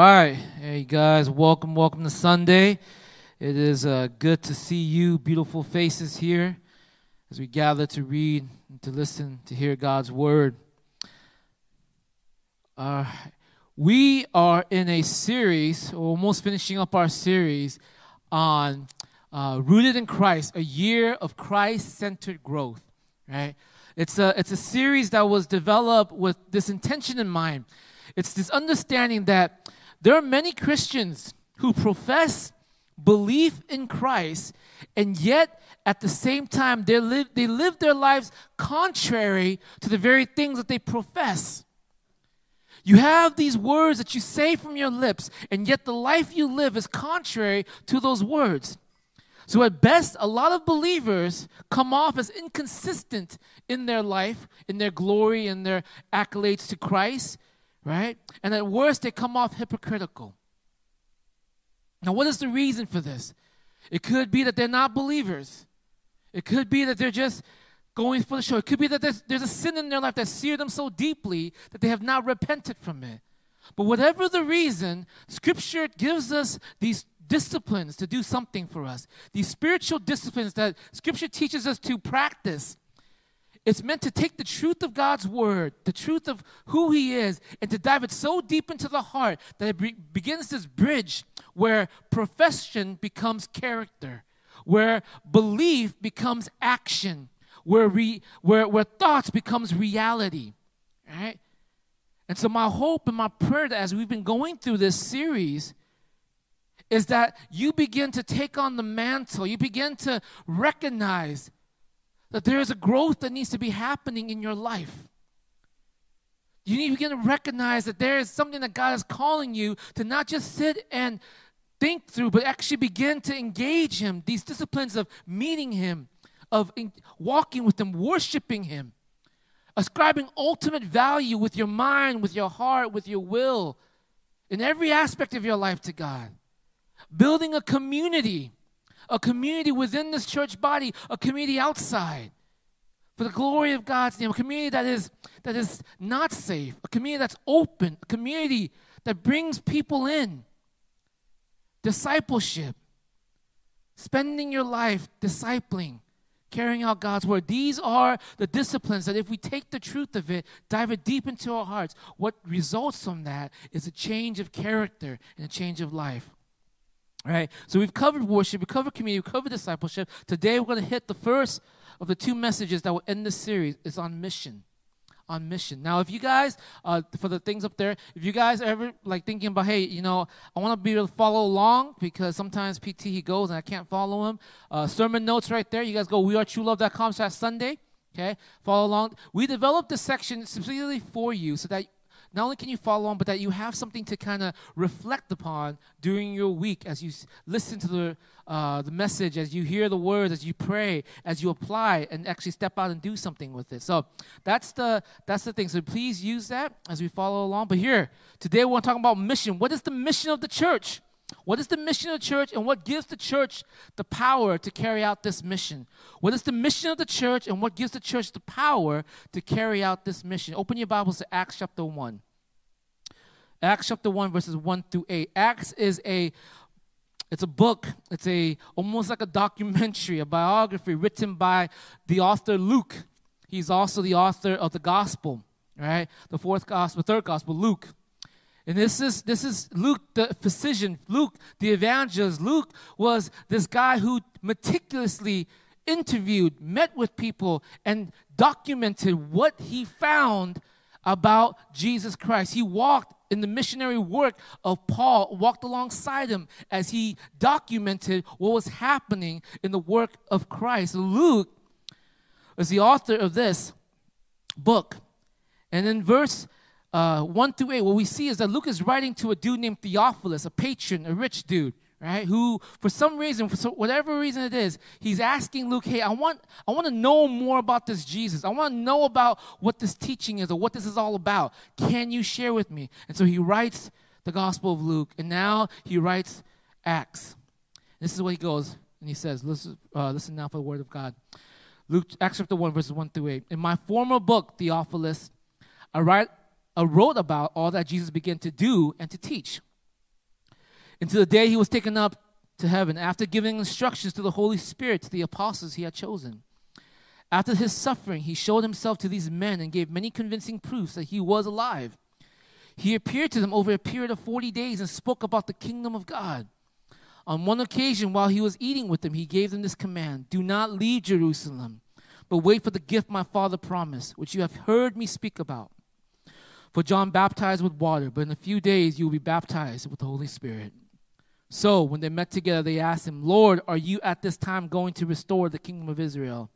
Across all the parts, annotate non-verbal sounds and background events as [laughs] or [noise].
right. Hey, guys, welcome, welcome to Sunday. It is uh, good to see you, beautiful faces here, as we gather to read, and to listen, to hear God's word. Uh, we are in a series, almost finishing up our series on uh, Rooted in Christ, a year of Christ centered growth, right? It's a, it's a series that was developed with this intention in mind it's this understanding that there are many Christians who profess belief in Christ, and yet at the same time they live, they live their lives contrary to the very things that they profess. You have these words that you say from your lips, and yet the life you live is contrary to those words. So, at best, a lot of believers come off as inconsistent in their life, in their glory, and their accolades to Christ right? And at worst, they come off hypocritical. Now, what is the reason for this? It could be that they're not believers. It could be that they're just going for the show. It could be that there's, there's a sin in their life that seared them so deeply that they have not repented from it. But whatever the reason, Scripture gives us these disciplines to do something for us. These spiritual disciplines that Scripture teaches us to practice it's meant to take the truth of God's word, the truth of who He is, and to dive it so deep into the heart that it be- begins this bridge where profession becomes character, where belief becomes action, where, re- where, where thoughts becomes reality. Right? And so, my hope and my prayer that as we've been going through this series is that you begin to take on the mantle, you begin to recognize that there is a growth that needs to be happening in your life. You need to begin to recognize that there is something that God is calling you to not just sit and think through, but actually begin to engage Him. These disciplines of meeting Him, of walking with Him, worshiping Him, ascribing ultimate value with your mind, with your heart, with your will, in every aspect of your life to God. Building a community a community within this church body, a community outside. For the glory of God's name, a community that is that is not safe, a community that's open, a community that brings people in. Discipleship, spending your life discipling, carrying out God's word. These are the disciplines that, if we take the truth of it, dive it deep into our hearts, what results from that is a change of character and a change of life. All right, so we've covered worship, we covered community, we covered discipleship. Today we're going to hit the first of the two messages that will end this series. It's on mission. On mission. Now, if you guys, uh, for the things up there, if you guys ever like thinking about, hey, you know, I want to be able to follow along because sometimes PT he goes and I can't follow him. Uh, sermon notes right there. You guys go wearetruelove.com slash Sunday. Okay, follow along. We developed this section specifically for you so that not only can you follow on, but that you have something to kind of reflect upon during your week as you listen to the, uh, the message, as you hear the words, as you pray, as you apply, and actually step out and do something with it. So that's the, that's the thing. So please use that as we follow along. But here, today we're talking about mission. What is the mission of the church? What is the mission of the church and what gives the church the power to carry out this mission? What is the mission of the church and what gives the church the power to carry out this mission? Open your Bibles to Acts chapter 1. Acts chapter 1 verses 1 through 8. Acts is a it's a book. It's a almost like a documentary, a biography written by the author Luke. He's also the author of the gospel, right? The fourth gospel, third gospel, Luke. And this is this is Luke the physician, Luke the evangelist. Luke was this guy who meticulously interviewed, met with people, and documented what he found about Jesus Christ. He walked in the missionary work of Paul, walked alongside him as he documented what was happening in the work of Christ. Luke is the author of this book. And in verse uh, 1 through 8, what we see is that Luke is writing to a dude named Theophilus, a patron, a rich dude, right? Who, for some reason, for whatever reason it is, he's asking Luke, hey, I want, I want to know more about this Jesus. I want to know about what this teaching is or what this is all about. Can you share with me? And so he writes the Gospel of Luke, and now he writes Acts. This is what he goes, and he says, listen, uh, listen now for the word of God. Luke, Acts chapter 1, verses 1 through 8. In my former book, Theophilus, I write uh, wrote about all that Jesus began to do and to teach. until the day he was taken up to heaven after giving instructions to the Holy Spirit to the apostles he had chosen. After his suffering, he showed himself to these men and gave many convincing proofs that he was alive. He appeared to them over a period of 40 days and spoke about the kingdom of God. On one occasion, while he was eating with them, he gave them this command Do not leave Jerusalem, but wait for the gift my father promised, which you have heard me speak about. For John baptized with water, but in a few days you will be baptized with the Holy Spirit. So, when they met together, they asked him, Lord, are you at this time going to restore the kingdom of Israel?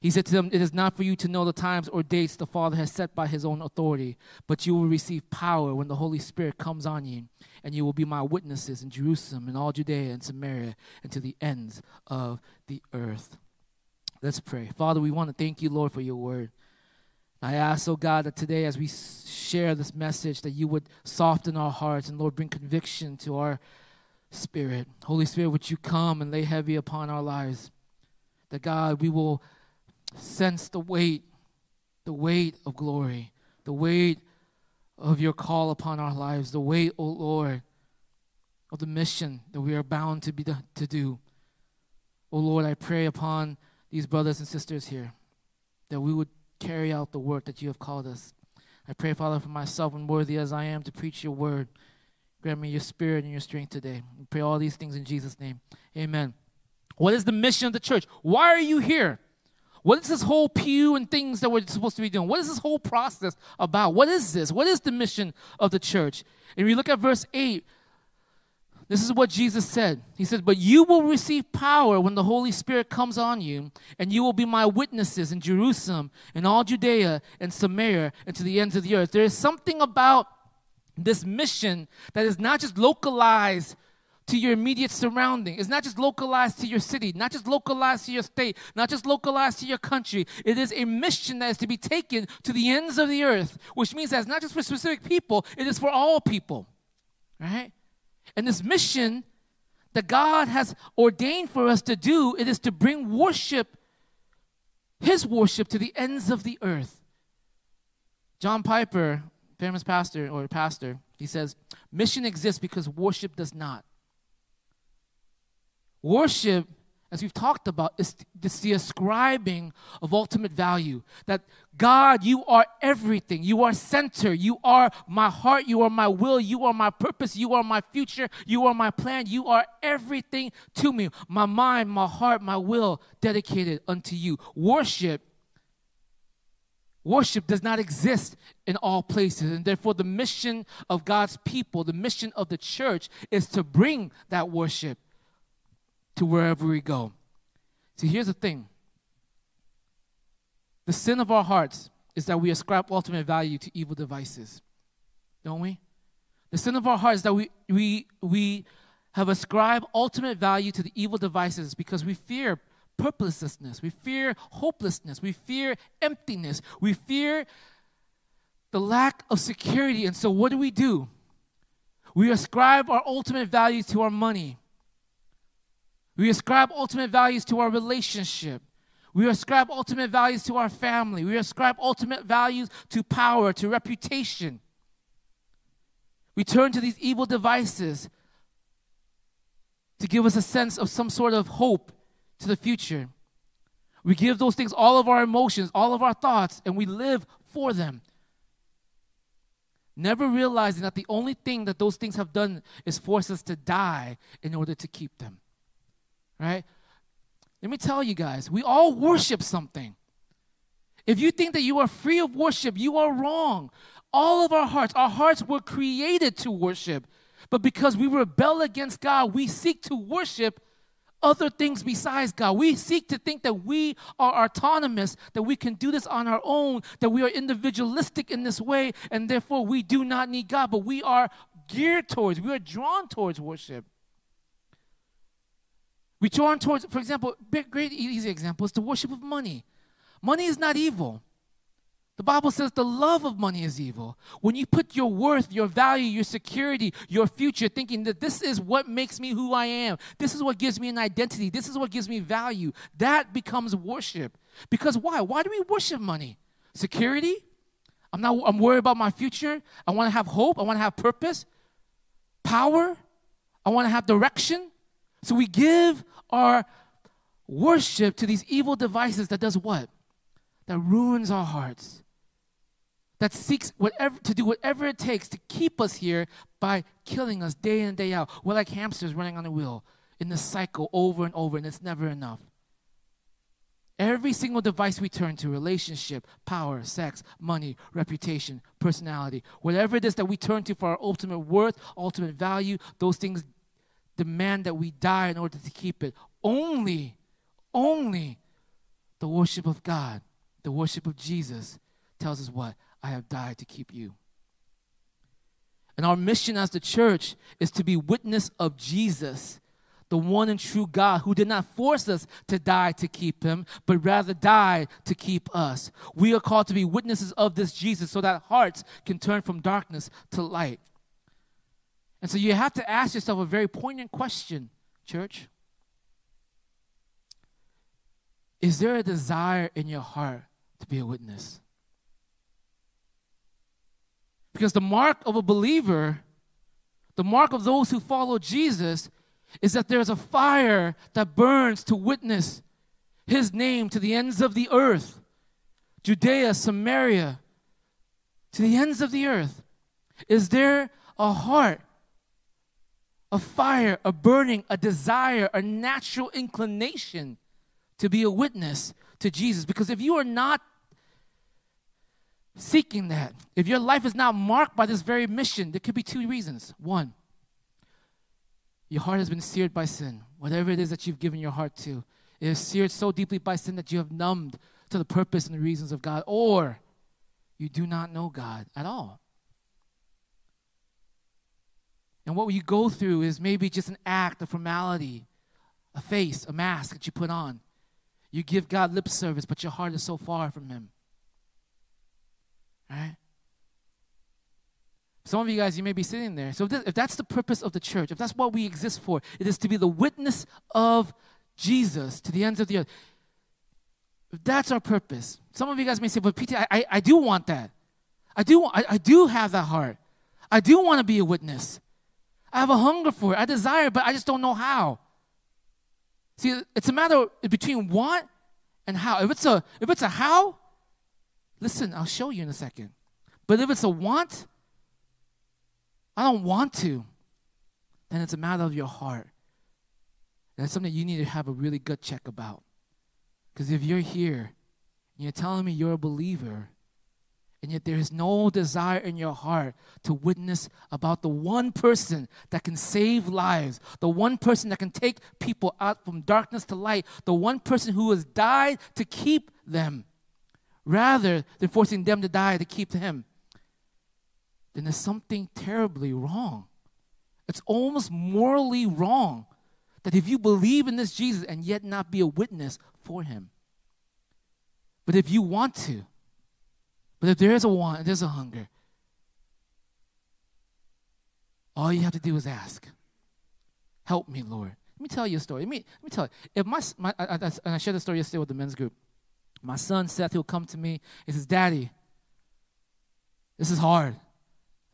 He said to them, It is not for you to know the times or dates the Father has set by his own authority, but you will receive power when the Holy Spirit comes on you, and you will be my witnesses in Jerusalem and all Judea and Samaria and to the ends of the earth. Let's pray. Father, we want to thank you, Lord, for your word. I ask, oh God, that today as we share this message, that you would soften our hearts and, Lord, bring conviction to our spirit. Holy Spirit, would you come and lay heavy upon our lives? That, God, we will sense the weight, the weight of glory, the weight of your call upon our lives, the weight, O oh Lord, of the mission that we are bound to be to do. O oh Lord, I pray upon these brothers and sisters here that we would carry out the work that you have called us. I pray, Father, for myself, unworthy as I am to preach your word. Grant me your spirit and your strength today. We pray all these things in Jesus' name. Amen. What is the mission of the church? Why are you here? What is this whole pew and things that we're supposed to be doing? What is this whole process about? What is this? What is the mission of the church? And we look at verse 8, this is what Jesus said. He said, But you will receive power when the Holy Spirit comes on you, and you will be my witnesses in Jerusalem and all Judea and Samaria and to the ends of the earth. There is something about this mission that is not just localized to your immediate surrounding. It's not just localized to your city, not just localized to your state, not just localized to your country. It is a mission that is to be taken to the ends of the earth, which means that it's not just for specific people, it is for all people. Right? And this mission that God has ordained for us to do, it is to bring worship, his worship, to the ends of the earth. John Piper, famous pastor or pastor, he says, mission exists because worship does not. Worship, as we've talked about, is, is the ascribing of ultimate value. That God, you are everything. You are center. You are my heart. You are my will. You are my purpose. You are my future. You are my plan. You are everything to me. My mind, my heart, my will dedicated unto you. Worship Worship does not exist in all places, and therefore, the mission of God's people, the mission of the church, is to bring that worship to wherever we go. See, here's the thing the sin of our hearts is that we ascribe ultimate value to evil devices, don't we? The sin of our hearts is that we, we, we have ascribed ultimate value to the evil devices because we fear purposelessness, we fear hopelessness, we fear emptiness, we fear the lack of security. And so, what do we do? We ascribe our ultimate value to our money, we ascribe ultimate values to our relationship. We ascribe ultimate values to our family. We ascribe ultimate values to power, to reputation. We turn to these evil devices to give us a sense of some sort of hope to the future. We give those things all of our emotions, all of our thoughts, and we live for them. Never realizing that the only thing that those things have done is force us to die in order to keep them right? Let me tell you guys, we all worship something. If you think that you are free of worship, you are wrong. All of our hearts, our hearts were created to worship. But because we rebel against God, we seek to worship other things besides God. We seek to think that we are autonomous, that we can do this on our own, that we are individualistic in this way, and therefore we do not need God. But we are geared towards, we are drawn towards worship. We turn towards, for example, great, easy example is the worship of money. Money is not evil. The Bible says the love of money is evil. When you put your worth, your value, your security, your future, thinking that this is what makes me who I am, this is what gives me an identity, this is what gives me value, that becomes worship. Because why? Why do we worship money? Security? I'm not I'm worried about my future. I want to have hope. I want to have purpose. Power? I want to have direction. So we give our worship to these evil devices that does what? That ruins our hearts. That seeks whatever to do whatever it takes to keep us here by killing us day in and day out. We're like hamsters running on a wheel in this cycle over and over, and it's never enough. Every single device we turn to relationship, power, sex, money, reputation, personality whatever it is that we turn to for our ultimate worth, ultimate value those things demand that we die in order to keep it. Only, only the worship of God, the worship of Jesus tells us what? I have died to keep you. And our mission as the church is to be witness of Jesus the one and true God who did not force us to die to keep him, but rather died to keep us. We are called to be witnesses of this Jesus so that hearts can turn from darkness to light. And so you have to ask yourself a very poignant question, church. Is there a desire in your heart to be a witness? Because the mark of a believer, the mark of those who follow Jesus, is that there's a fire that burns to witness his name to the ends of the earth Judea, Samaria, to the ends of the earth. Is there a heart, a fire, a burning, a desire, a natural inclination to be a witness to Jesus? Because if you are not seeking that, if your life is not marked by this very mission, there could be two reasons. One, your heart has been seared by sin. Whatever it is that you've given your heart to, it is seared so deeply by sin that you have numbed to the purpose and the reasons of God, or you do not know God at all. And what you go through is maybe just an act, a formality, a face, a mask that you put on. You give God lip service, but your heart is so far from Him. Right? Some of you guys, you may be sitting there. So, if, this, if that's the purpose of the church, if that's what we exist for, it is to be the witness of Jesus to the ends of the earth. If that's our purpose. Some of you guys may say, but PT, I, I, I do want that. I do, I, I do have that heart. I do want to be a witness. I have a hunger for it. I desire it, but I just don't know how. See, it's a matter between what and how. If it's a if it's a how, listen, I'll show you in a second. But if it's a want, I don't want to, then it's a matter of your heart. That's something you need to have a really good check about. Because if you're here and you're telling me you're a believer, and yet there is no desire in your heart to witness about the one person that can save lives, the one person that can take people out from darkness to light, the one person who has died to keep them, rather than forcing them to die to keep him then there's something terribly wrong. It's almost morally wrong that if you believe in this Jesus and yet not be a witness for him. But if you want to, but if there is a want, there's a hunger, all you have to do is ask. Help me, Lord. Let me tell you a story. Let me, let me tell you. If my, my I, I, and I shared the story yesterday with the men's group. My son Seth, he'll come to me. He says, "Daddy, this is hard.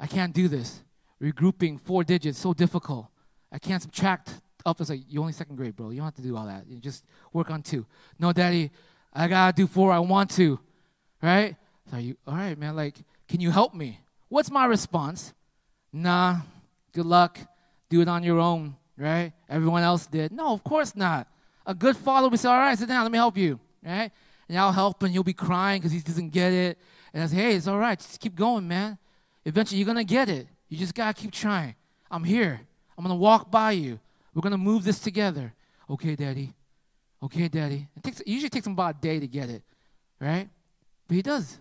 I can't do this. Regrouping four digits, so difficult. I can't subtract up. It's like, you only second grade, bro. You don't have to do all that. You just work on two. No, daddy, I gotta do four. I want to. Right? So you, all right, man, like, can you help me? What's my response? Nah, good luck. Do it on your own, right? Everyone else did. No, of course not. A good father would say, all right, sit down, let me help you, right? And I'll help him, he'll be crying because he doesn't get it. And I say, hey, it's all right, just keep going, man. Eventually, you're going to get it. You just got to keep trying. I'm here. I'm going to walk by you. We're going to move this together. Okay, Daddy. Okay, Daddy. It, takes, it usually takes him about a day to get it, right? But he does.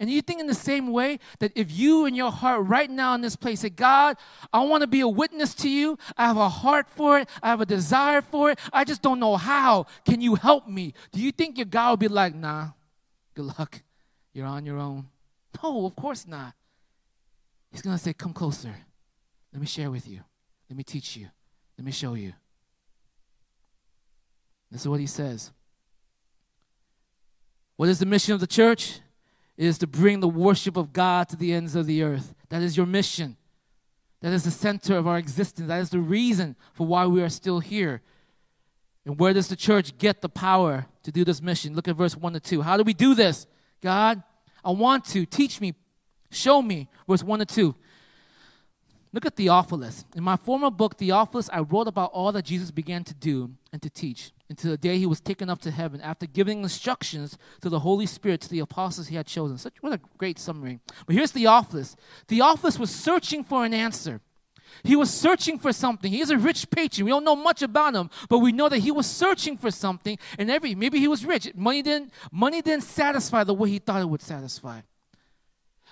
And you think in the same way that if you in your heart right now in this place say, God, I want to be a witness to you. I have a heart for it. I have a desire for it. I just don't know how. Can you help me? Do you think your God will be like, nah, good luck. You're on your own. No, of course not. He's going to say, Come closer. Let me share with you. Let me teach you. Let me show you. This is what he says. What is the mission of the church? Is to bring the worship of God to the ends of the earth. That is your mission. That is the center of our existence. That is the reason for why we are still here. And where does the church get the power to do this mission? Look at verse 1 to 2. How do we do this? God, I want to. Teach me. Show me. Verse 1 to 2. Look at Theophilus. In my former book, Theophilus, I wrote about all that Jesus began to do and to teach until the day he was taken up to heaven after giving instructions to the Holy Spirit to the apostles he had chosen. Such what a great summary. But here's Theophilus. Theophilus was searching for an answer. He was searching for something. He is a rich patron. We don't know much about him, but we know that he was searching for something. And every maybe he was rich. Money didn't money didn't satisfy the way he thought it would satisfy.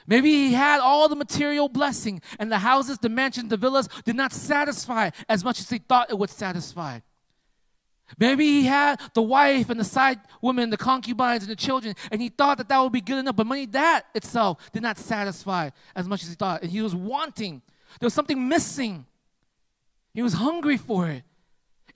Maybe he had all the material blessing, and the houses, the mansions, the villas did not satisfy as much as he thought it would satisfy. Maybe he had the wife and the side women, the concubines and the children, and he thought that that would be good enough. But money, that itself did not satisfy as much as he thought. And he was wanting. There was something missing. He was hungry for it.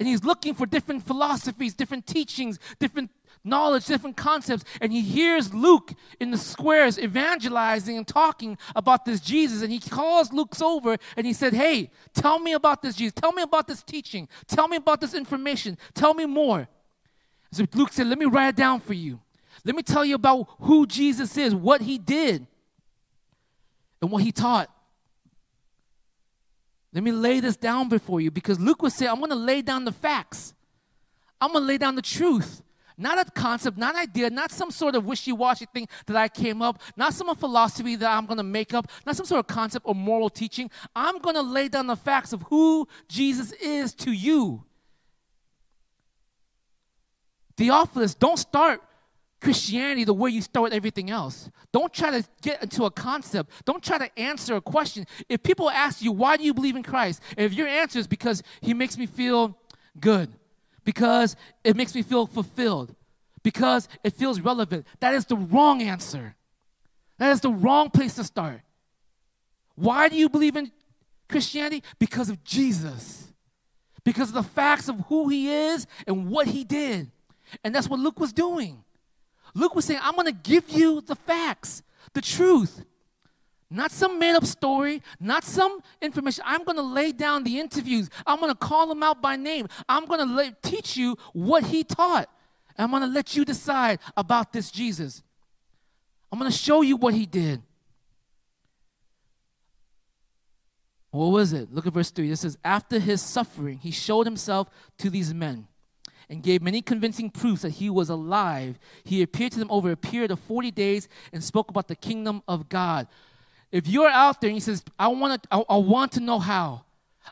And he's looking for different philosophies, different teachings, different knowledge, different concepts. And he hears Luke in the squares evangelizing and talking about this Jesus. And he calls Luke's over and he said, Hey, tell me about this Jesus. Tell me about this teaching. Tell me about this information. Tell me more. So Luke said, Let me write it down for you. Let me tell you about who Jesus is, what he did, and what he taught. Let me lay this down before you because Luke would say, I'm going to lay down the facts. I'm going to lay down the truth. Not a concept, not an idea, not some sort of wishy washy thing that I came up, not some philosophy that I'm going to make up, not some sort of concept or moral teaching. I'm going to lay down the facts of who Jesus is to you. Theophilus, don't start Christianity the way you start everything else. Don't try to get into a concept. Don't try to answer a question. If people ask you, why do you believe in Christ? if your answer is because he makes me feel good, because it makes me feel fulfilled, because it feels relevant. That is the wrong answer. That is the wrong place to start. Why do you believe in Christianity? Because of Jesus. Because of the facts of who he is and what he did. And that's what Luke was doing. Luke was saying, I'm going to give you the facts, the truth. Not some made up story, not some information. I'm going to lay down the interviews. I'm going to call them out by name. I'm going to teach you what he taught. And I'm going to let you decide about this Jesus. I'm going to show you what he did. What was it? Look at verse 3. It says, After his suffering, he showed himself to these men and gave many convincing proofs that he was alive. He appeared to them over a period of 40 days and spoke about the kingdom of God. If you're out there and he says, I want to, I, I want to know how.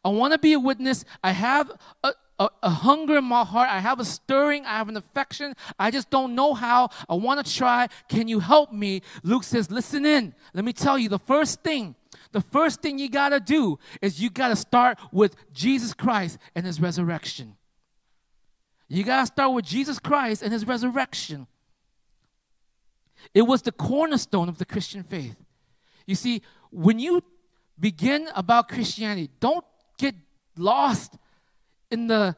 I want to be a witness. I have a, a, a, hunger in my heart. I have a stirring. I have an affection. I just don't know how. I want to try. Can you help me? Luke says, Listen in. Let me tell you the first thing. The first thing you got to do is you got to start with Jesus Christ and his resurrection. You got to start with Jesus Christ and his resurrection. It was the cornerstone of the Christian faith. You see, when you begin about Christianity, don't get lost in the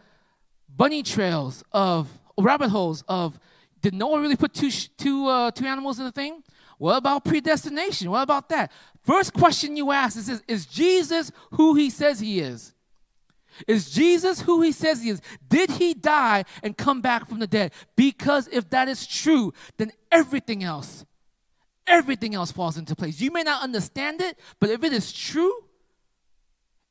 bunny trails of rabbit holes of did Noah really put two, two, uh, two animals in the thing? What about predestination? What about that? First question you ask is Is Jesus who he says he is? Is Jesus who he says he is? Did he die and come back from the dead? Because if that is true, then everything else everything else falls into place. You may not understand it, but if it is true,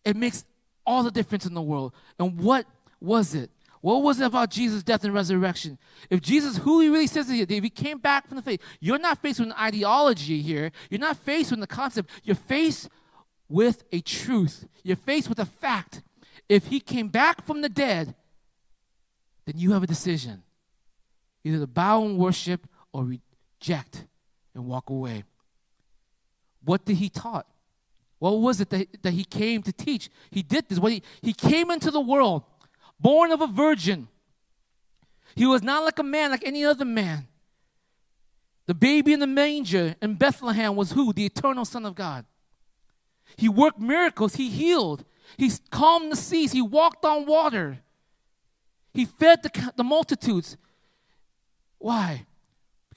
it makes all the difference in the world. And what was it? What was it about Jesus' death and resurrection? If Jesus, who he really says is, if he came back from the faith, you're not faced with an ideology here. You're not faced with the concept. You're faced with a truth. You're faced with a fact. If he came back from the dead, then you have a decision either to bow and worship or reject and walk away. What did he taught? What was it that, that he came to teach? He did this. What he, he came into the world, born of a virgin. He was not like a man, like any other man. The baby in the manger in Bethlehem was who? The eternal Son of God. He worked miracles. He healed. He calmed the seas. He walked on water. He fed the, the multitudes. Why?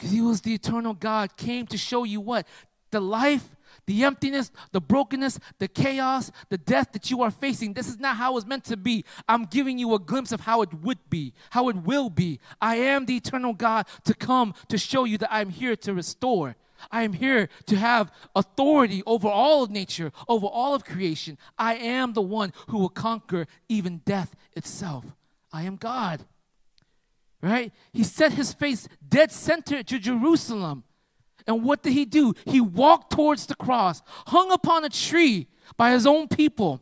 Because he was the eternal God, came to show you what? The life, the emptiness, the brokenness, the chaos, the death that you are facing. This is not how it's meant to be. I'm giving you a glimpse of how it would be, how it will be. I am the eternal God to come to show you that I'm here to restore. I am here to have authority over all of nature, over all of creation. I am the one who will conquer even death itself. I am God. Right? He set his face dead center to Jerusalem. And what did he do? He walked towards the cross, hung upon a tree by his own people.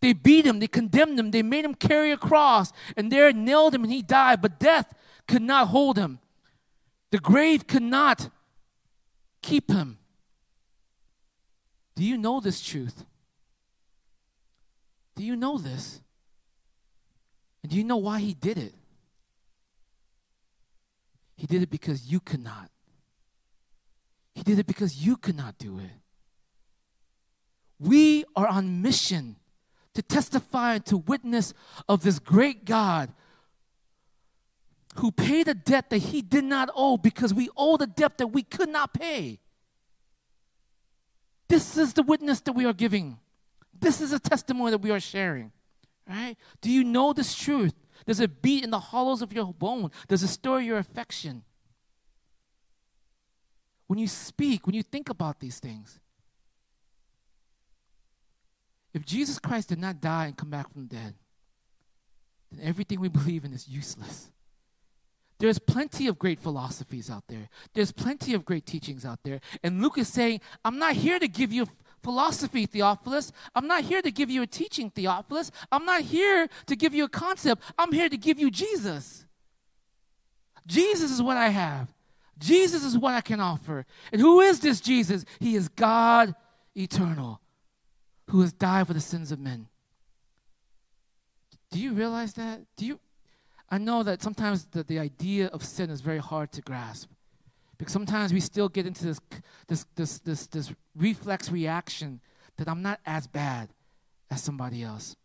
They beat him, they condemned him, they made him carry a cross, and there nailed him, and he died. But death could not hold him. The grave could not keep him. Do you know this truth? Do you know this? And do you know why he did it? He did it because you could not. He did it because you could not do it. We are on mission to testify and to witness of this great God who paid a debt that he did not owe because we owed a debt that we could not pay. This is the witness that we are giving. This is a testimony that we are sharing. Right? Do you know this truth? Does it beat in the hollows of your bone? Does it stir your affection? when you speak, when you think about these things. If Jesus Christ did not die and come back from the dead, then everything we believe in is useless. There's plenty of great philosophies out there. There's plenty of great teachings out there. And Luke is saying, I'm not here to give you philosophy, Theophilus. I'm not here to give you a teaching, Theophilus. I'm not here to give you a concept. I'm here to give you Jesus. Jesus is what I have. Jesus is what I can offer. And who is this Jesus? He is God eternal, who has died for the sins of men. Do you realize that? Do you I know that sometimes the, the idea of sin is very hard to grasp. Because sometimes we still get into this, this, this, this, this reflex reaction that I'm not as bad as somebody else.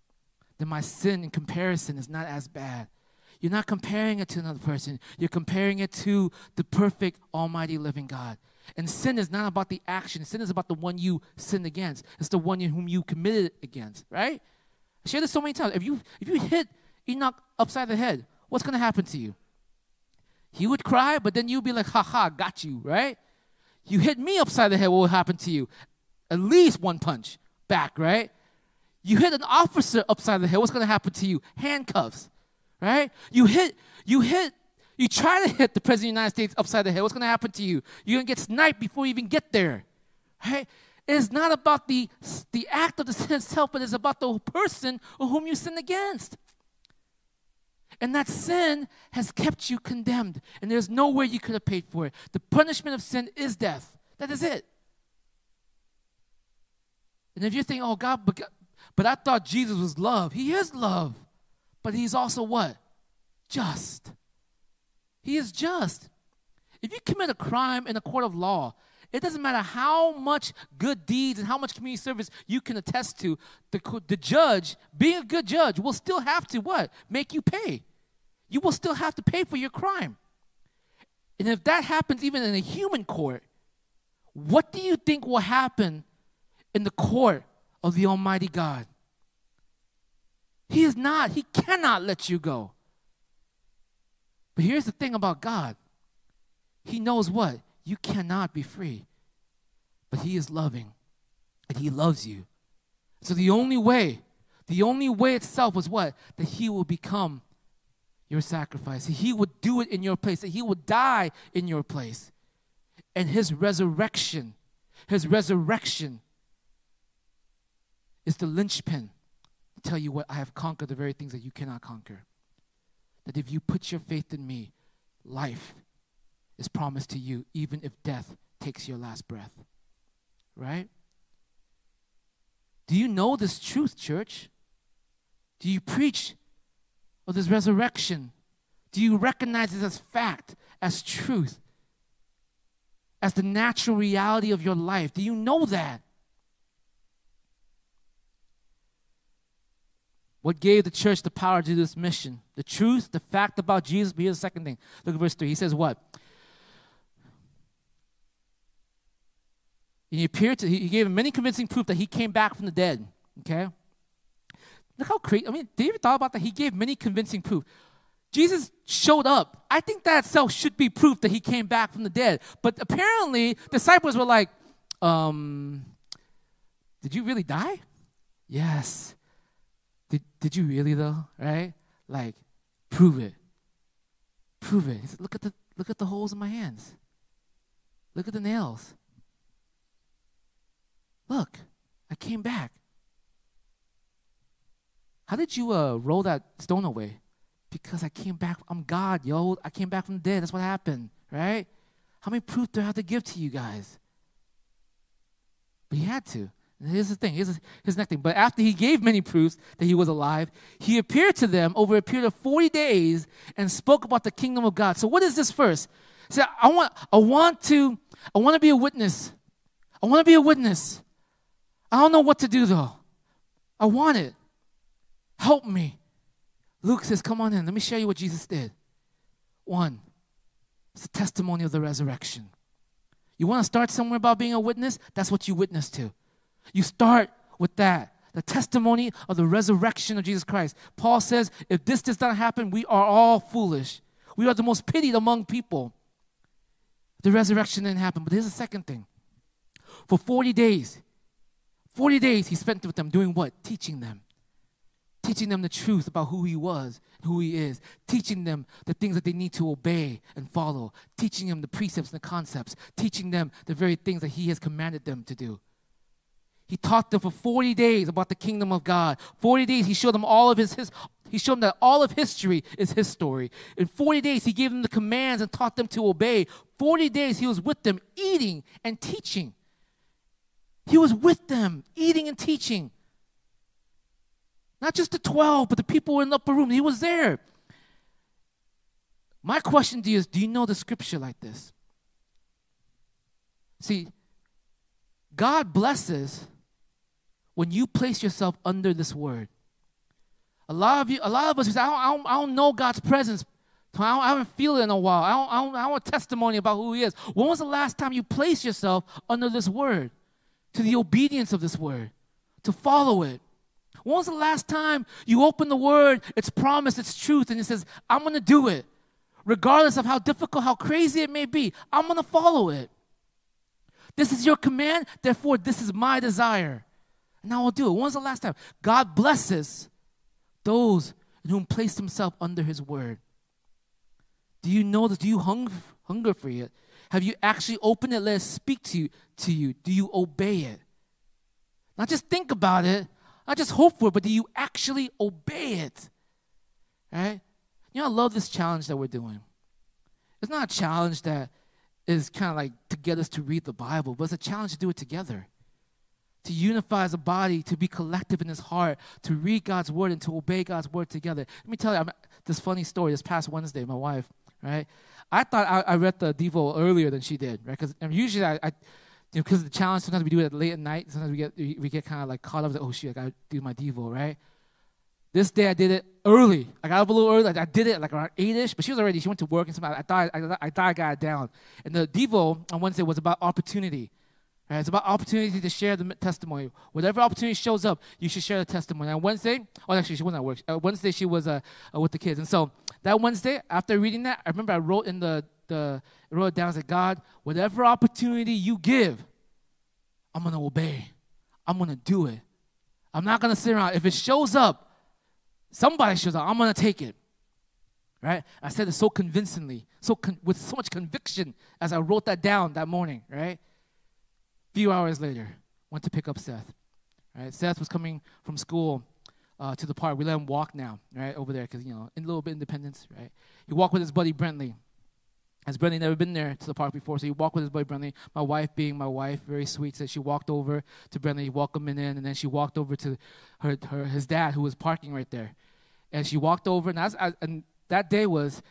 That my sin in comparison is not as bad. You're not comparing it to another person. You're comparing it to the perfect, almighty, living God. And sin is not about the action. Sin is about the one you sinned against. It's the one in whom you committed against, right? I shared this so many times. If you if you hit Enoch upside the head, what's gonna happen to you? He would cry, but then you'd be like, ha ha, got you, right? You hit me upside the head, what will happen to you? At least one punch back, right? You hit an officer upside the head, what's gonna happen to you? Handcuffs right? You hit, you hit, you try to hit the President of the United States upside the head. What's to happen to you? You're to get sniped before you even get there, right? It's not about the, the act of the sin itself, but it's about the person whom you sin against. And that sin has kept you condemned, and there's no way you could have paid for it. The punishment of sin is death. That is it. And if you think, oh, God, but, but I thought Jesus was love, He is love. But he's also what? Just. He is just. If you commit a crime in a court of law, it doesn't matter how much good deeds and how much community service you can attest to, the, the judge, being a good judge, will still have to what? Make you pay. You will still have to pay for your crime. And if that happens even in a human court, what do you think will happen in the court of the Almighty God? He is not, He cannot let you go. But here's the thing about God He knows what? You cannot be free. But He is loving, and He loves you. So the only way, the only way itself was what? That He will become your sacrifice. He would do it in your place, He would die in your place. And His resurrection, His resurrection is the linchpin tell you what, I have conquered the very things that you cannot conquer. That if you put your faith in me, life is promised to you, even if death takes your last breath. Right? Do you know this truth, church? Do you preach of this resurrection? Do you recognize it as fact, as truth, as the natural reality of your life? Do you know that? What gave the church the power to do this mission? The truth, the fact about Jesus. But here's the second thing. Look at verse 3. He says, What? He appeared to, he gave him many convincing proof that he came back from the dead. Okay? Look how crazy. I mean, David thought about that. He gave many convincing proof. Jesus showed up. I think that itself should be proof that he came back from the dead. But apparently, disciples were like, um, did you really die? Yes. Did, did you really though? Right? Like, prove it. Prove it. Said, look at the look at the holes in my hands. Look at the nails. Look, I came back. How did you uh, roll that stone away? Because I came back. I'm God, yo. I came back from the dead. That's what happened, right? How many proof do I have to give to you guys? But he had to. And here's the thing. Here's his next thing. But after he gave many proofs that he was alive, he appeared to them over a period of 40 days and spoke about the kingdom of God. So what is this first? Said, I want, I want to, I want to be a witness. I want to be a witness. I don't know what to do though. I want it. Help me. Luke says, Come on in. Let me show you what Jesus did. One, it's the testimony of the resurrection. You want to start somewhere about being a witness? That's what you witness to. You start with that the testimony of the resurrection of Jesus Christ. Paul says, if this does not happen, we are all foolish. We are the most pitied among people. The resurrection didn't happen. But here's the second thing. For 40 days, 40 days he spent with them doing what? Teaching them teaching them the truth about who he was, who he is, teaching them the things that they need to obey and follow, teaching them the precepts and the concepts, teaching them the very things that he has commanded them to do. He taught them for 40 days about the kingdom of God. 40 days he showed them all of his, his he showed them that all of history is his story. In 40 days he gave them the commands and taught them to obey. 40 days he was with them eating and teaching. He was with them eating and teaching. Not just the 12, but the people in the upper room. He was there. My question to you is do you know the scripture like this? See, God blesses when you place yourself under this word. A lot of you, a lot of us, I don't, I don't, I don't know God's presence. I, don't, I haven't feel it in a while. I don't, I, don't, I want testimony about who He is. When was the last time you placed yourself under this word, to the obedience of this word, to follow it? When was the last time you opened the word, it's promise, it's truth, and it says, I'm going to do it. Regardless of how difficult, how crazy it may be, I'm going to follow it. This is your command, therefore, this is my desire. And I will do it. When was the last time? God blesses those in whom placed himself under his word. Do you know this? Do you hunger, hunger for it? Have you actually opened it, let it speak to you, to you? Do you obey it? Not just think about it, not just hope for it, but do you actually obey it? Right? You know, I love this challenge that we're doing. It's not a challenge that is kind of like to get us to read the Bible, but it's a challenge to do it together. To unify as a body, to be collective in His heart, to read God's word and to obey God's word together. Let me tell you I'm, this funny story. This past Wednesday, my wife, right? I thought I, I read the Devo earlier than she did, right? Because usually I, I you know, because of the challenge, sometimes we do it late at night. Sometimes we get we, get kind of like caught up. Like, oh shit, I gotta do my devo, right? This day I did it early. I got up a little early. I, I did it like around eight-ish, but she was already. She went to work and something. I thought I, I thought I got it down. And the devo on Wednesday was about opportunity. Right? It's about opportunity to share the testimony. Whatever opportunity shows up, you should share the testimony. On Wednesday, oh, actually, she wasn't at work. Uh, Wednesday, she was uh, uh, with the kids. And so that Wednesday, after reading that, I remember I wrote in the, the wrote down. Said, God, whatever opportunity you give, I'm to obey. I'm to do it. I'm not to sit around. If it shows up, somebody shows up, I'm to take it. Right? I said it so convincingly, so con- with so much conviction as I wrote that down that morning, right? A few hours later, went to pick up Seth. Right? Seth was coming from school uh, to the park. We let him walk now, right, over there, because, you know, a little bit independence, right? He walked with his buddy Brentley. Has Brentley never been there to the park before, so he walked with his boy Brentley. My wife, being my wife, very sweet, said she walked over to Brentley, welcomed him in, and then she walked over to her, her his dad, who was parking right there. And she walked over, and, and that day was,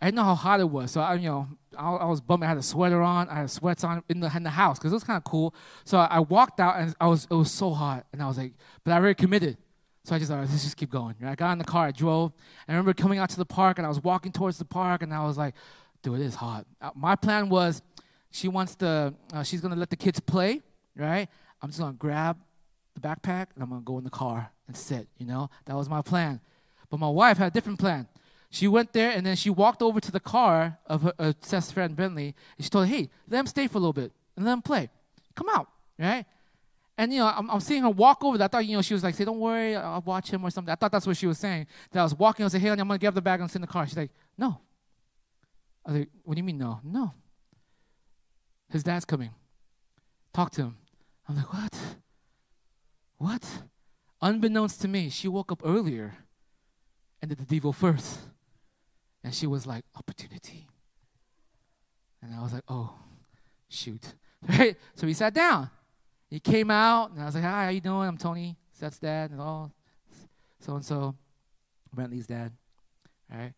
I didn't know how hot it was, so I, you know, I, I was bummed. I had a sweater on, I had sweats on in the in the house because it was kind of cool. So I, I walked out, and I was it was so hot, and I was like, but I already committed. So I just thought, let's just keep going. I got in the car, I drove. I remember coming out to the park, and I was walking towards the park, and I was like, dude, it is hot. Uh, my plan was she wants to, uh, she's going to let the kids play, right? I'm just gonna grab the backpack and I'm gonna go in the car and sit. You know, that was my plan. But my wife had a different plan. She went there and then she walked over to the car of her, uh, Seth's friend Bentley. And she told her, "Hey, let him stay for a little bit and let him play. Come out, right?" And you know, I'm, I'm seeing her walk over. There. I thought you know she was like, "Say, don't worry, I'll watch him or something." I thought that's what she was saying. That I was walking. I was like, "Hey, honey, I'm gonna up the bag and sit in the car." She's like, "No." I was like, "What do you mean no? No." His dad's coming. Talk to him. I'm like, "What? What?" Unbeknownst to me, she woke up earlier and did the devil first. And she was like, opportunity. And I was like, oh, shoot. [laughs] Right? So he sat down. He came out, and I was like, hi, how you doing? I'm Tony, Seth's dad, and all, so and so, Bentley's dad. All right?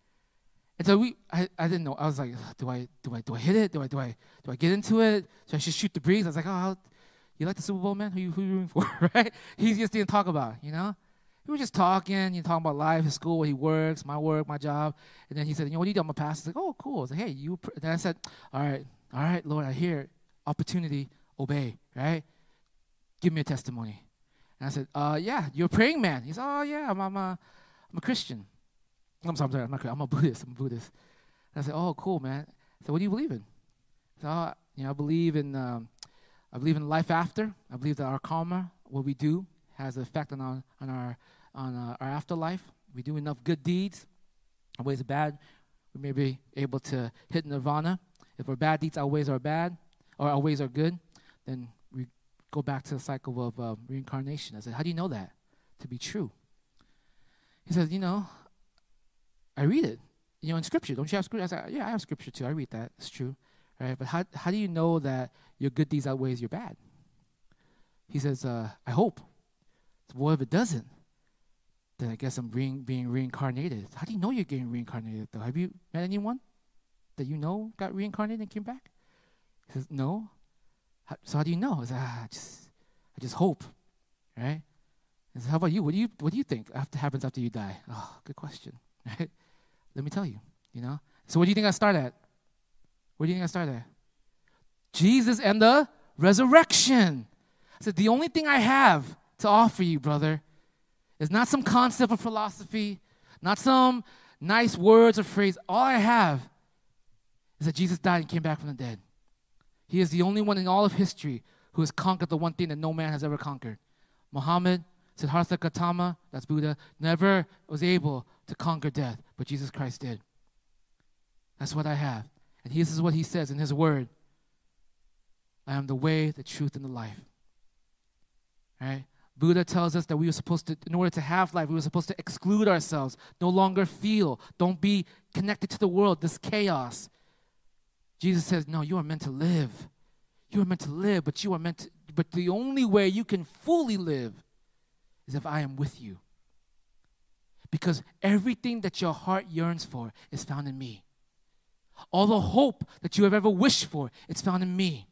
And so we, I, I didn't know. I was like, do I, do I, do I hit it? Do I, do I, do I get into it? So I just shoot the breeze. I was like, oh, you like the Super Bowl, man? Who you, who you rooting for, [laughs] right? He just didn't talk about, you know? we were just talking, you know, talking about life, his school, where he works, my work, my job. And then he said, you know, what do you do? I'm a pastor. I was like, oh, cool. I was like, hey, you. Then I said, all right, all right, Lord, I hear opportunity, obey, right? Give me a testimony. And I said, uh, yeah, you're a praying man. He said, oh, yeah, I'm, I'm, a, I'm a Christian. I'm sorry, I'm, sorry, I'm, not, I'm a [laughs] Buddhist. I'm a Buddhist. And I said, oh, cool, man. I said, what do you believe in? So, oh, you know, I believe in, um, I believe in life after. I believe that our karma, what we do, has an effect on our, on our, on uh, our afterlife. We do enough good deeds, our ways are bad, we may be able to hit nirvana. If our bad deeds our ways are bad, or our ways are good, then we go back to the cycle of uh, reincarnation. I said, how do you know that to be true? He says, you know, I read it. You know, in scripture. Don't you have scripture? I said, yeah, I have scripture too. I read that. It's true. Right? But how, how do you know that your good deeds outweighs your bad? He says, uh, I hope. Well, if it doesn't, then I guess I'm being, being reincarnated. How do you know you're getting reincarnated, though? Have you met anyone that you know got reincarnated and came back? He says, No. How, so how do you know? I said, ah, I just, I just hope, right? He says, How about you? What do you, what do you think after, happens after you die? Oh, good question? [laughs] Let me tell you, you know? So what do you think I start at? Where do you think I start at? Jesus and the resurrection. I said, the only thing I have to offer you, brother, is not some concept of philosophy, not some nice words or phrase. All I have is that Jesus died and came back from the dead. He is the only one in all of history who has conquered the one thing that no man has ever conquered. Muhammad, Siddhartha Gautama, that's Buddha, never was able to conquer death, but Jesus Christ did. That's what I have. And this is what he says in his word I am the way, the truth, and the life. Right? Buddha tells us that we were supposed to, in order to have life, we were supposed to exclude ourselves, no longer feel, don't be connected to the world, this chaos. Jesus says, No, you are meant to live. You are meant to live, but you are meant to, but the only way you can fully live is if I am with you. Because everything that your heart yearns for is found in me. All the hope that you have ever wished for, it's found in me.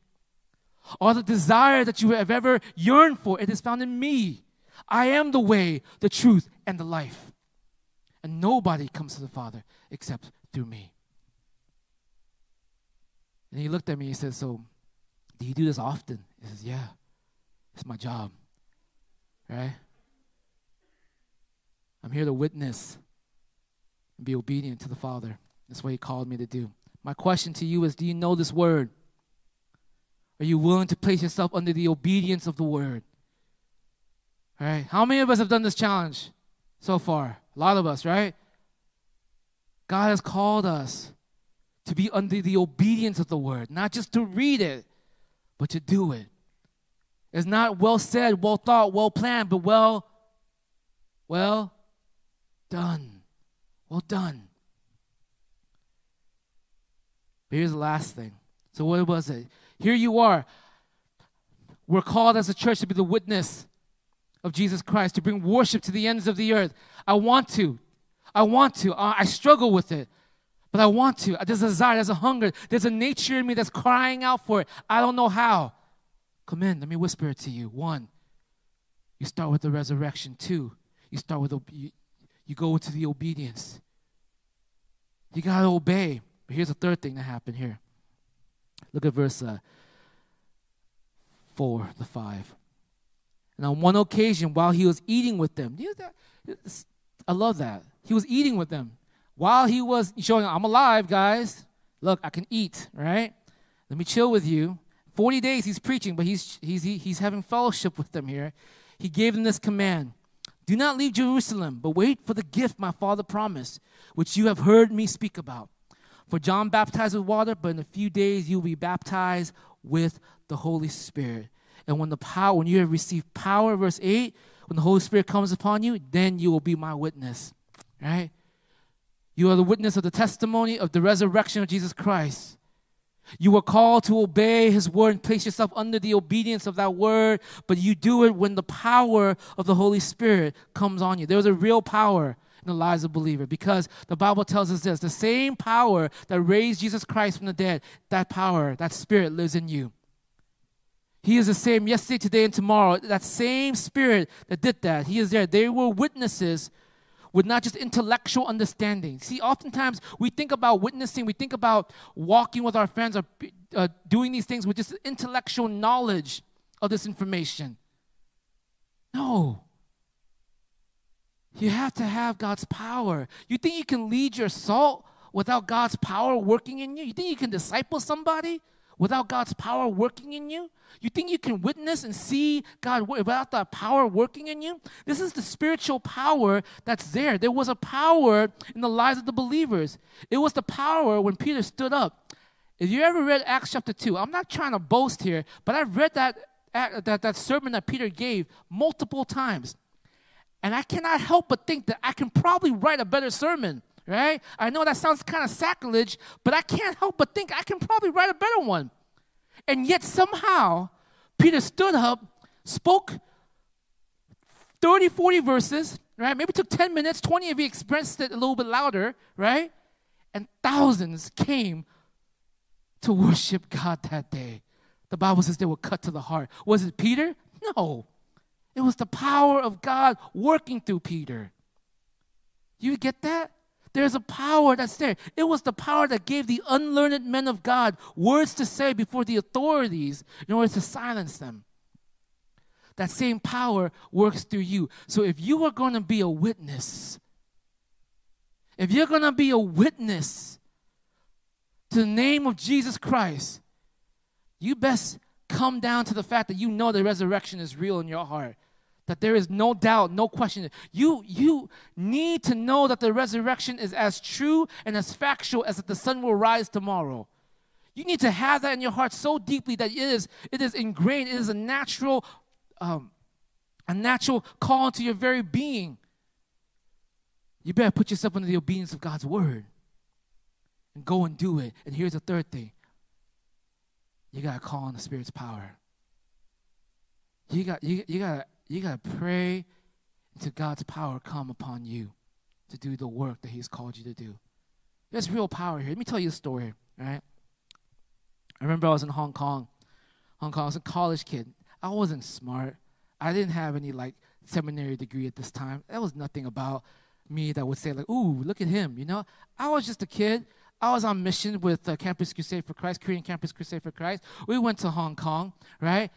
All the desire that you have ever yearned for, it is found in me. I am the way, the truth, and the life. And nobody comes to the Father except through me. And he looked at me he said, So, do you do this often? He says, Yeah, it's my job. Right? I'm here to witness and be obedient to the Father. That's what he called me to do. My question to you is Do you know this word? Are you willing to place yourself under the obedience of the word? All right. How many of us have done this challenge so far? A lot of us, right? God has called us to be under the obedience of the word, not just to read it, but to do it. It's not well said, well thought, well planned, but well, well done. Well done. But here's the last thing. So, what was it? Here you are. We're called as a church to be the witness of Jesus Christ, to bring worship to the ends of the earth. I want to. I want to. I struggle with it, but I want to. There's a desire, there's a hunger, there's a nature in me that's crying out for it. I don't know how. Come in, let me whisper it to you. One, you start with the resurrection. Two, you start with, you, you go into the obedience. You got to obey. But here's the third thing that happened here. Look at verse uh, four, the five. And on one occasion, while he was eating with them, you know that? I love that. He was eating with them while he was showing, I'm alive, guys. Look, I can eat, right? Let me chill with you. 40 days he's preaching, but he's, he's, he's having fellowship with them here. He gave them this command Do not leave Jerusalem, but wait for the gift my father promised, which you have heard me speak about. For John baptized with water, but in a few days you will be baptized with the Holy Spirit. And when the power, when you have received power, verse 8, when the Holy Spirit comes upon you, then you will be my witness. Right? You are the witness of the testimony of the resurrection of Jesus Christ. You are called to obey his word and place yourself under the obedience of that word, but you do it when the power of the Holy Spirit comes on you. There's a real power in the lives of believer because the Bible tells us this the same power that raised Jesus Christ from the dead, that power, that spirit lives in you. He is the same yesterday, today, and tomorrow. That same spirit that did that, he is there. They were witnesses with not just intellectual understanding. See, oftentimes we think about witnessing, we think about walking with our friends or uh, doing these things with just intellectual knowledge of this information. No. You have to have God's power. You think you can lead your salt without God's power working in you? You think you can disciple somebody without God's power working in you? You think you can witness and see God without that power working in you? This is the spiritual power that's there. There was a power in the lives of the believers. It was the power when Peter stood up. If you ever read Acts chapter 2, I'm not trying to boast here, but I've read that, that, that sermon that Peter gave multiple times. And I cannot help but think that I can probably write a better sermon, right? I know that sounds kind of sacrilege, but I can't help but think I can probably write a better one. And yet somehow, Peter stood up, spoke 30, 40 verses, right? Maybe took 10 minutes, 20 if you expressed it a little bit louder, right? And thousands came to worship God that day. The Bible says they were cut to the heart. Was it Peter? No. It was the power of God working through Peter. You get that? There's a power that's there. It was the power that gave the unlearned men of God words to say before the authorities in order to silence them. That same power works through you. So if you are going to be a witness, if you're going to be a witness to the name of Jesus Christ, you best come down to the fact that you know the resurrection is real in your heart that there is no doubt, no question. You, you need to know that the resurrection is as true and as factual as that the sun will rise tomorrow. You need to have that in your heart so deeply that it is, it is ingrained, it is a natural, um, a natural call into your very being. You better put yourself under the obedience of God's word and go and do it. And here's the third thing you got to call on the Spirit's power. You got, you, you got to you got to pray until God's power come upon you to do the work that He's called you to do. There's real power here. Let me tell you a story, right? I remember I was in Hong Kong. Hong Kong, I was a college kid. I wasn't smart. I didn't have any like seminary degree at this time. There was nothing about me that would say like, "Ooh, look at him." You know, I was just a kid. I was on mission with uh, Campus Crusade for Christ, Korean Campus Crusade for Christ. We went to Hong Kong, right?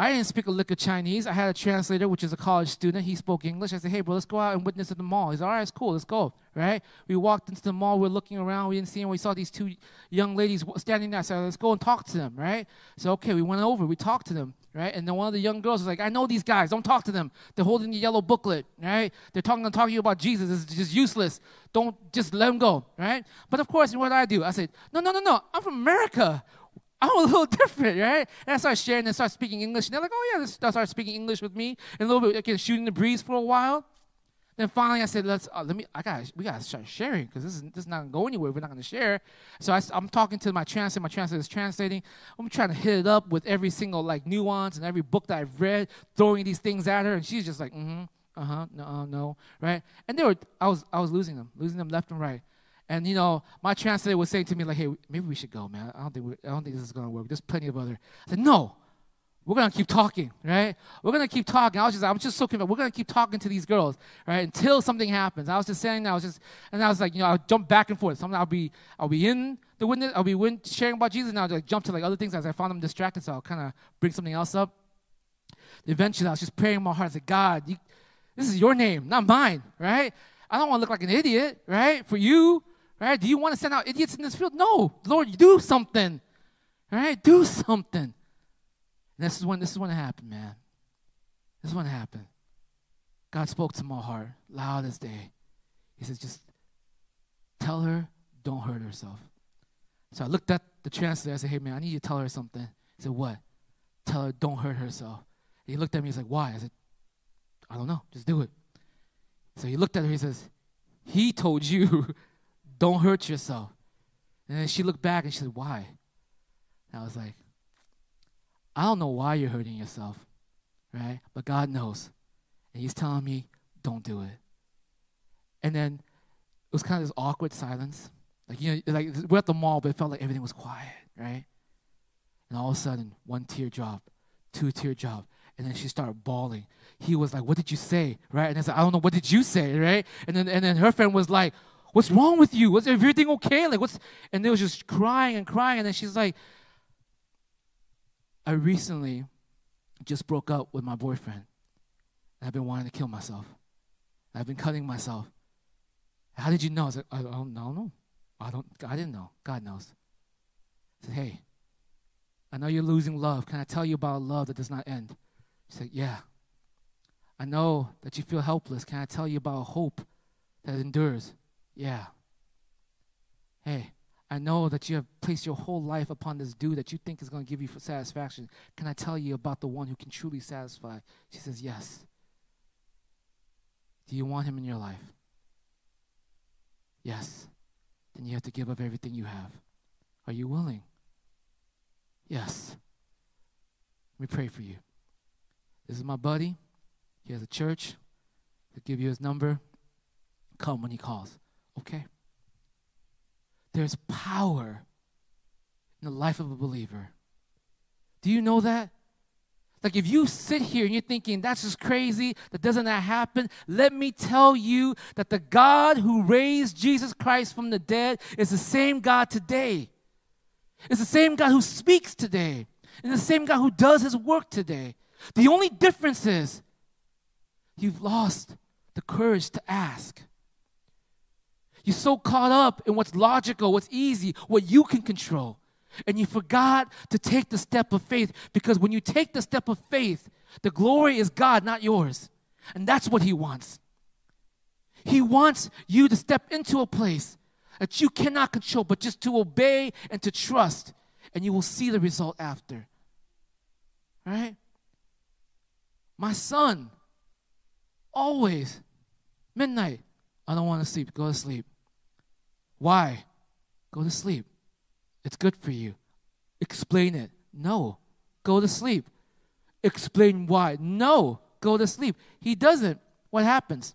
I didn't speak a lick of Chinese. I had a translator, which is a college student. He spoke English. I said, hey, bro, let's go out and witness at the mall. He's all right, it's cool, let's go, right? We walked into the mall. We're looking around. We didn't see him. We saw these two young ladies standing there. I said, let's go and talk to them, right? So, okay, we went over. We talked to them, right? And then one of the young girls was like, I know these guys. Don't talk to them. They're holding the yellow booklet, right? They're talking and talking about Jesus. It's just useless. Don't just let them go, right? But of course, what did I do? I said, no, no, no, no. I'm from America. I'm a little [laughs] different, right? And I start sharing and start speaking English. And they're like, oh, yeah, they start speaking English with me. And a little bit, again, shooting the breeze for a while. Then finally, I said, "Let's uh, let me. I got. We got to start sharing because this is this is not gonna go anywhere. We're not gonna share." So I, am talking to my translator. My translator is translating. I'm trying to hit it up with every single like nuance and every book that I've read, throwing these things at her, and she's just like, "Mm-hmm, uh-huh, no, uh, no, right?" And they were. I was. I was losing them, losing them left and right. And you know, my translator was saying to me like, "Hey, maybe we should go, man. I don't think I don't think this is gonna work. There's plenty of other." I said, "No, we're gonna keep talking, right? We're gonna keep talking." I was just, I was just so convinced. We're gonna keep talking to these girls, right, until something happens. I was just saying, I was just, and I was like, you know, I'll jump back and forth. Sometimes I'll be, I'll be in the witness, I'll be win- sharing about Jesus now to like, jump to like other things as I found them distracted, so I'll kind of bring something else up. Eventually, I was just praying in my heart. I said, God, you, this is your name, not mine, right? I don't want to look like an idiot, right? For you, right? Do you want to send out idiots in this field? No, Lord, do something, right? Do something. And this is when this is when it happened, man. This is when it happened. God spoke to my heart loud as day. He says, just tell her, don't hurt herself. So I looked at the translator. I said, hey, man, I need you to tell her something. He said, what? Tell her, don't hurt herself. And he looked at me. He's like, why? I said, I don't know. Just do it. So he looked at her. He says, he told you, don't hurt yourself. And then she looked back and she said, why? And I was like, I don't know why you're hurting yourself, right? But God knows. And he's telling me, don't do it. And then it was kind of this awkward silence. Like, you know, like we're at the mall, but it felt like everything was quiet, right? And all of a sudden, one tear drop, two tear drop, and then she started bawling. He was like, What did you say? Right? And I said, I don't know, what did you say? Right? And then and then her friend was like, What's wrong with you? Was everything okay? Like what's and they was just crying and crying, and then she's like, I recently just broke up with my boyfriend. And I've been wanting to kill myself. I've been cutting myself. How did you know? I was like, I don't, I don't know. I don't. I didn't know. God knows. I said, Hey, I know you're losing love. Can I tell you about love that does not end? She said, Yeah. I know that you feel helpless. Can I tell you about hope that endures? Yeah. Hey, I know that you have placed your whole life upon this dude that you think is going to give you satisfaction. Can I tell you about the one who can truly satisfy? She says, Yes. Do you want him in your life? Yes. Then you have to give up everything you have. Are you willing? Yes. Let me pray for you. This is my buddy. He has a church. He'll give you his number. Come when he calls. Okay? There's power in the life of a believer. Do you know that? Like if you sit here and you're thinking that's just crazy, that doesn't that happen, let me tell you that the God who raised Jesus Christ from the dead is the same God today. It's the same God who speaks today. And the same God who does his work today. The only difference is you've lost the courage to ask. You're so caught up in what's logical, what's easy, what you can control. And you forgot to take the step of faith because when you take the step of faith, the glory is God, not yours. And that's what He wants. He wants you to step into a place that you cannot control, but just to obey and to trust, and you will see the result after. Right? My son, always, midnight, I don't want to sleep. Go to sleep. Why? Go to sleep. It's good for you. Explain it. No. Go to sleep. Explain why. No. Go to sleep. He doesn't. What happens?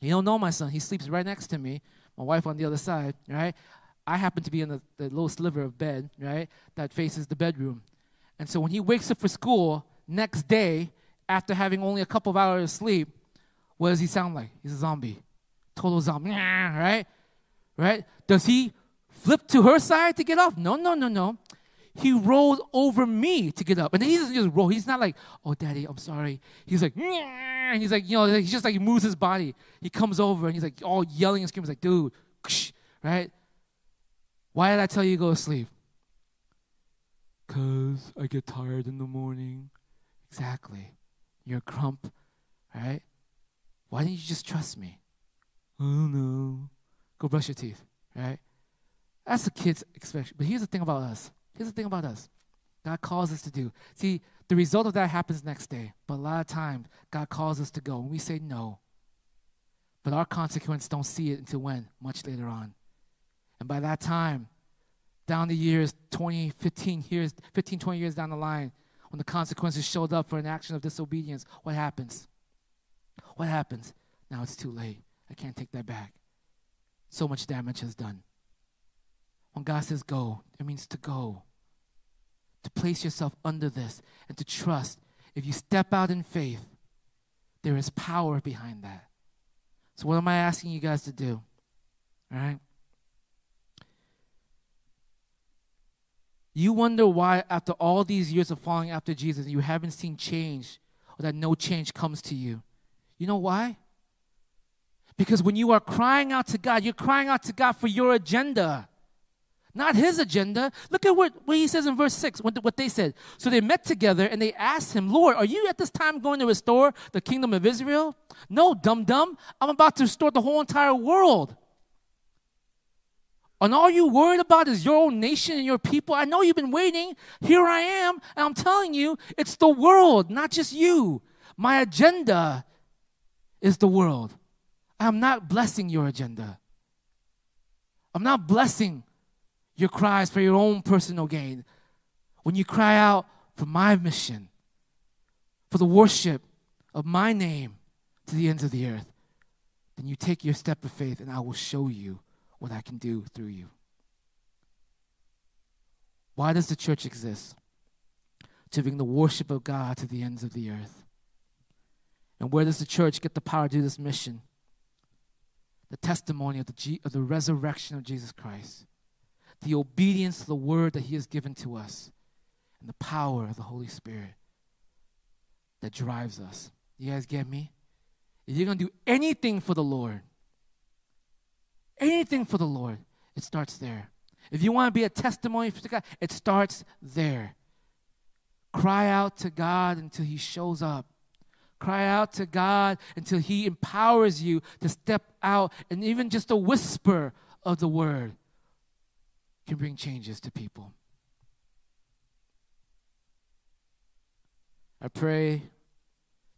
You don't know my son. He sleeps right next to me. My wife on the other side, right? I happen to be in the, the little sliver of bed, right? That faces the bedroom. And so when he wakes up for school next day, after having only a couple of hours of sleep, what does he sound like? He's a zombie. Total zombie, [laughs] right? Right? Does he flip to her side to get off? No, no, no, no. He rolled over me to get up. And he doesn't just roll. He's not like, oh, daddy, I'm sorry. He's like, and he's like, you know, he's just like, he moves his body. He comes over and he's like, all yelling and screaming. He's like, dude, right? Why did I tell you to go to sleep? Because I get tired in the morning. Exactly. You're a crump, right? Why didn't you just trust me? I don't know. Go brush your teeth, right? That's the kids' expect. But here's the thing about us. Here's the thing about us. God calls us to do. See, the result of that happens next day. But a lot of times, God calls us to go, and we say no. But our consequence don't see it until when? Much later on. And by that time, down the years, 20, 15 years, 15, 20 years down the line, when the consequences showed up for an action of disobedience, what happens? What happens? Now it's too late. I can't take that back. So much damage has done. When God says go, it means to go. To place yourself under this and to trust. If you step out in faith, there is power behind that. So, what am I asking you guys to do? All right? You wonder why, after all these years of following after Jesus, you haven't seen change or that no change comes to you. You know why? Because when you are crying out to God, you're crying out to God for your agenda, not His agenda. Look at what, what He says in verse 6, what, what they said. So they met together and they asked Him, Lord, are you at this time going to restore the kingdom of Israel? No, dum dum. I'm about to restore the whole entire world. And all you're worried about is your own nation and your people. I know you've been waiting. Here I am. And I'm telling you, it's the world, not just you. My agenda is the world. I'm not blessing your agenda. I'm not blessing your cries for your own personal gain. When you cry out for my mission, for the worship of my name to the ends of the earth, then you take your step of faith and I will show you what I can do through you. Why does the church exist? To bring the worship of God to the ends of the earth. And where does the church get the power to do this mission? The testimony of the, G- of the resurrection of Jesus Christ, the obedience to the word that He has given to us, and the power of the Holy Spirit that drives us. You guys get me? If you're going to do anything for the Lord, anything for the Lord, it starts there. If you want to be a testimony for God, it starts there. Cry out to God until He shows up. Cry out to God until He empowers you to step out, and even just a whisper of the word can bring changes to people. I pray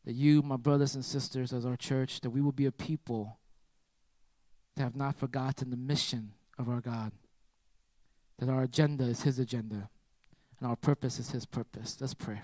that you, my brothers and sisters, as our church, that we will be a people that have not forgotten the mission of our God, that our agenda is His agenda, and our purpose is His purpose. Let's pray.